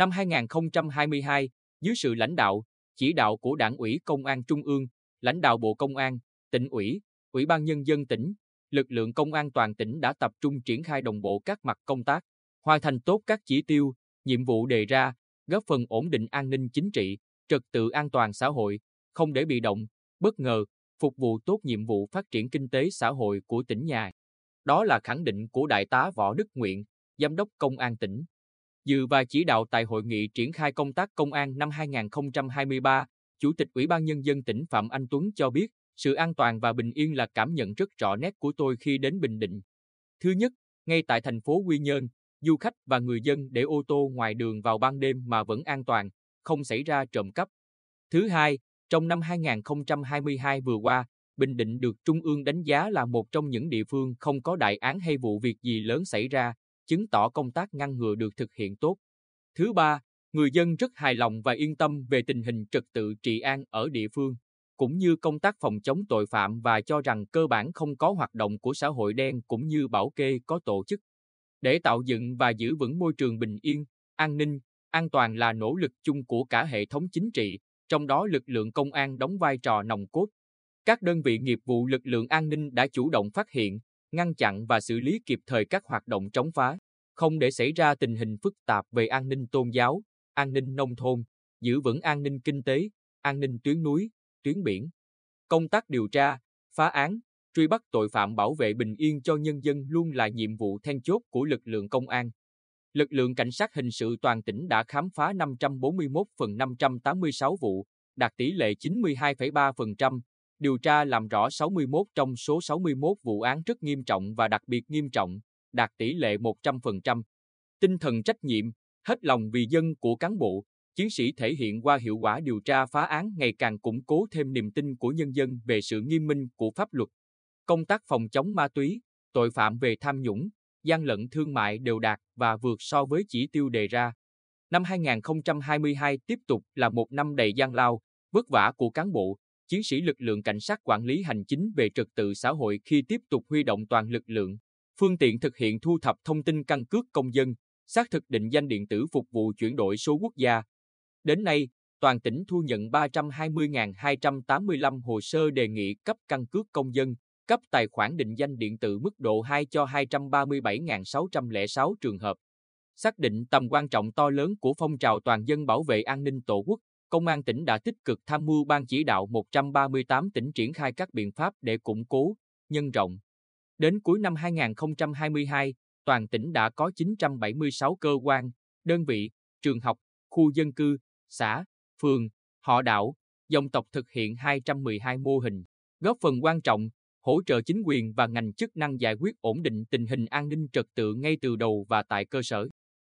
Năm 2022, dưới sự lãnh đạo, chỉ đạo của Đảng ủy Công an Trung ương, lãnh đạo Bộ Công an, tỉnh ủy, Ủy ban Nhân dân tỉnh, lực lượng công an toàn tỉnh đã tập trung triển khai đồng bộ các mặt công tác, hoàn thành tốt các chỉ tiêu, nhiệm vụ đề ra, góp phần ổn định an ninh chính trị, trật tự an toàn xã hội, không để bị động, bất ngờ, phục vụ tốt nhiệm vụ phát triển kinh tế xã hội của tỉnh nhà. Đó là khẳng định của Đại tá Võ Đức Nguyện, Giám đốc Công an tỉnh. Dự và chỉ đạo tại hội nghị triển khai công tác công an năm 2023, Chủ tịch Ủy ban Nhân dân tỉnh Phạm Anh Tuấn cho biết, sự an toàn và bình yên là cảm nhận rất rõ nét của tôi khi đến Bình Định. Thứ nhất, ngay tại thành phố Quy Nhơn, du khách và người dân để ô tô ngoài đường vào ban đêm mà vẫn an toàn, không xảy ra trộm cắp. Thứ hai, trong năm 2022 vừa qua, Bình Định được Trung ương đánh giá là một trong những địa phương không có đại án hay vụ việc gì lớn xảy ra, chứng tỏ công tác ngăn ngừa được thực hiện tốt. Thứ ba, người dân rất hài lòng và yên tâm về tình hình trật tự trị an ở địa phương, cũng như công tác phòng chống tội phạm và cho rằng cơ bản không có hoạt động của xã hội đen cũng như bảo kê có tổ chức. Để tạo dựng và giữ vững môi trường bình yên, an ninh, an toàn là nỗ lực chung của cả hệ thống chính trị, trong đó lực lượng công an đóng vai trò nòng cốt. Các đơn vị nghiệp vụ lực lượng an ninh đã chủ động phát hiện, ngăn chặn và xử lý kịp thời các hoạt động chống phá, không để xảy ra tình hình phức tạp về an ninh tôn giáo, an ninh nông thôn, giữ vững an ninh kinh tế, an ninh tuyến núi, tuyến biển. Công tác điều tra, phá án, truy bắt tội phạm bảo vệ bình yên cho nhân dân luôn là nhiệm vụ then chốt của lực lượng công an. Lực lượng cảnh sát hình sự toàn tỉnh đã khám phá 541 phần 586 vụ, đạt tỷ lệ 92,3%, điều tra làm rõ 61 trong số 61 vụ án rất nghiêm trọng và đặc biệt nghiêm trọng, đạt tỷ lệ 100%. Tinh thần trách nhiệm, hết lòng vì dân của cán bộ, chiến sĩ thể hiện qua hiệu quả điều tra phá án ngày càng củng cố thêm niềm tin của nhân dân về sự nghiêm minh của pháp luật. Công tác phòng chống ma túy, tội phạm về tham nhũng, gian lận thương mại đều đạt và vượt so với chỉ tiêu đề ra. Năm 2022 tiếp tục là một năm đầy gian lao, vất vả của cán bộ, chiến sĩ lực lượng cảnh sát quản lý hành chính về trật tự xã hội khi tiếp tục huy động toàn lực lượng, phương tiện thực hiện thu thập thông tin căn cước công dân, xác thực định danh điện tử phục vụ chuyển đổi số quốc gia. Đến nay, toàn tỉnh thu nhận 320.285 hồ sơ đề nghị cấp căn cước công dân, cấp tài khoản định danh điện tử mức độ 2 cho 237.606 trường hợp. Xác định tầm quan trọng to lớn của phong trào toàn dân bảo vệ an ninh Tổ quốc, Công an tỉnh đã tích cực tham mưu ban chỉ đạo 138 tỉnh triển khai các biện pháp để củng cố, nhân rộng. Đến cuối năm 2022, toàn tỉnh đã có 976 cơ quan, đơn vị, trường học, khu dân cư, xã, phường, họ đảo, dòng tộc thực hiện 212 mô hình, góp phần quan trọng hỗ trợ chính quyền và ngành chức năng giải quyết ổn định tình hình an ninh trật tự ngay từ đầu và tại cơ sở.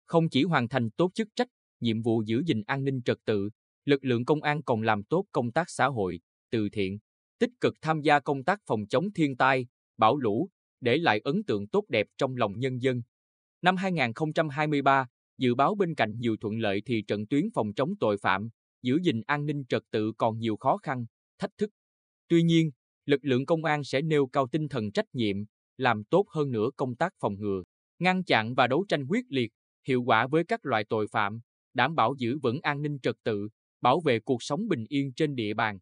Không chỉ hoàn thành tốt chức trách, nhiệm vụ giữ gìn an ninh trật tự, lực lượng công an còn làm tốt công tác xã hội, từ thiện, tích cực tham gia công tác phòng chống thiên tai, bão lũ, để lại ấn tượng tốt đẹp trong lòng nhân dân. Năm 2023, dự báo bên cạnh nhiều thuận lợi thì trận tuyến phòng chống tội phạm, giữ gìn an ninh trật tự còn nhiều khó khăn, thách thức. Tuy nhiên, lực lượng công an sẽ nêu cao tinh thần trách nhiệm, làm tốt hơn nữa công tác phòng ngừa, ngăn chặn và đấu tranh quyết liệt, hiệu quả với các loại tội phạm, đảm bảo giữ vững an ninh trật tự, bảo vệ cuộc sống bình yên trên địa bàn.